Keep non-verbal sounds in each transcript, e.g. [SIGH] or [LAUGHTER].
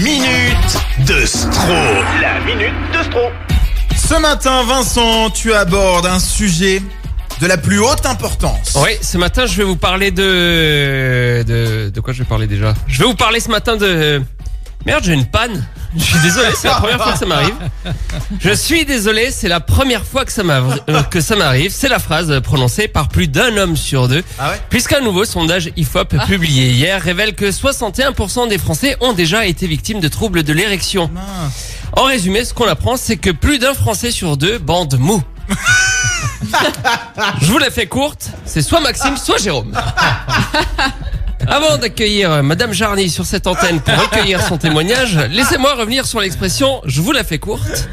minute de Stro. La minute de Stro. Ce matin, Vincent, tu abordes un sujet de la plus haute importance. Oui, ce matin, je vais vous parler de... de... De quoi je vais parler déjà? Je vais vous parler ce matin de... Merde, j'ai une panne. Je suis désolé, c'est la première fois que ça m'arrive. Je suis désolé, c'est la première fois que ça m'arrive. euh, m'arrive. C'est la phrase prononcée par plus d'un homme sur deux. Ah ouais? Puisqu'un nouveau sondage IFOP publié hier révèle que 61% des Français ont déjà été victimes de troubles de l'érection. En résumé, ce qu'on apprend, c'est que plus d'un Français sur deux bande mou. [LAUGHS] Je vous la fais courte, c'est soit Maxime, soit Jérôme. [LAUGHS] Avant d'accueillir Madame Jarny sur cette antenne pour [LAUGHS] recueillir son témoignage, laissez-moi revenir sur l'expression « je vous la fais courte ».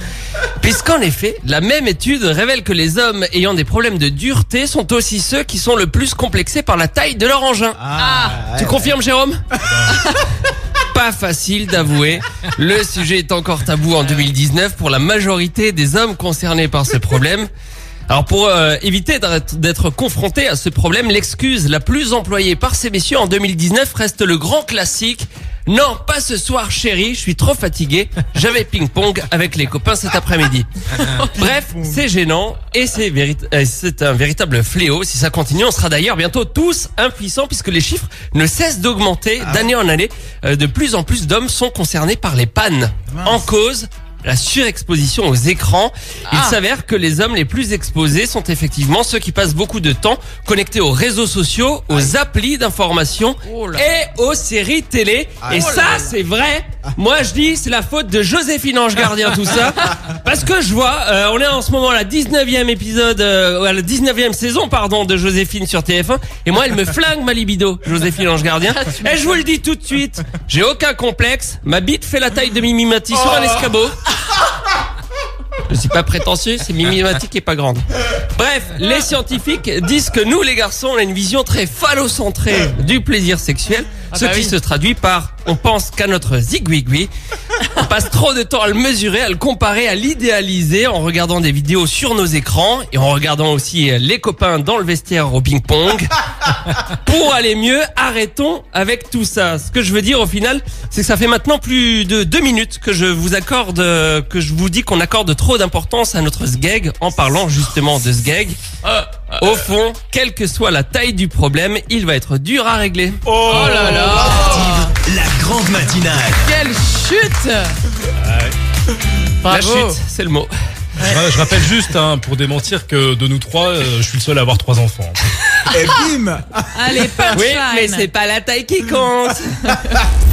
Puisqu'en effet, la même étude révèle que les hommes ayant des problèmes de dureté sont aussi ceux qui sont le plus complexés par la taille de leur engin. Ah, Tu confirmes, Jérôme [LAUGHS] Pas facile d'avouer. Le sujet est encore tabou en 2019 pour la majorité des hommes concernés par ce problème. Alors pour euh, éviter d'être- confronté à ce problème, l'excuse la plus employée par ces messieurs en 2019 reste le grand classique. Non, pas ce soir chérie, je suis trop fatigué. J'avais ping-pong avec les copains cet après-midi. [LAUGHS] Bref, c'est gênant et c'est euh, un véritable fléau. Si ça continue, on sera d'ailleurs bientôt tous impuissants puisque les chiffres ne cessent d'augmenter d'année en année. Euh, De plus en plus d'hommes sont concernés par les pannes. En cause, la surexposition aux écrans. Il s'avère que les hommes les plus exposés sont effectivement ceux qui passent beaucoup de temps connectés aux réseaux sociaux, aux applis d'information et aux séries télé. Et ça, c'est vrai. Moi, je dis, c'est la faute de Joséphine Ange Gardien, tout ça. [LAUGHS] Parce que je vois, euh, on est en ce moment à la 19e épisode, euh, à la 19e saison, pardon, de Joséphine sur TF1. Et moi, elle me flingue ma libido, Joséphine Ange Gardien. [LAUGHS] Et je vous le dis tout de suite, j'ai aucun complexe. Ma bite fait la taille de Mimi Mati sur un escabeau. [LAUGHS] Je suis pas prétentieux, c'est mimématique et pas grande. Bref, les scientifiques disent que nous, les garçons, on a une vision très phallocentrée du plaisir sexuel, ce qui se traduit par on pense qu'à notre zigouigoui. On passe trop de temps à le mesurer, à le comparer, à l'idéaliser en regardant des vidéos sur nos écrans et en regardant aussi les copains dans le vestiaire au ping-pong. [LAUGHS] Pour aller mieux, arrêtons avec tout ça. Ce que je veux dire au final, c'est que ça fait maintenant plus de deux minutes que je vous accorde, euh, que je vous dis qu'on accorde trop d'importance à notre sgeg en parlant justement de sgeg. Au fond, quelle que soit la taille du problème, il va être dur à régler. Oh, là là La grande matinale. Quelle chute La chute, c'est le mot. Je, je rappelle juste, hein, pour démentir que de nous trois, euh, je suis le seul à avoir trois enfants. Et bim Allez, punchline Oui, mais c'est pas la taille qui compte. [LAUGHS]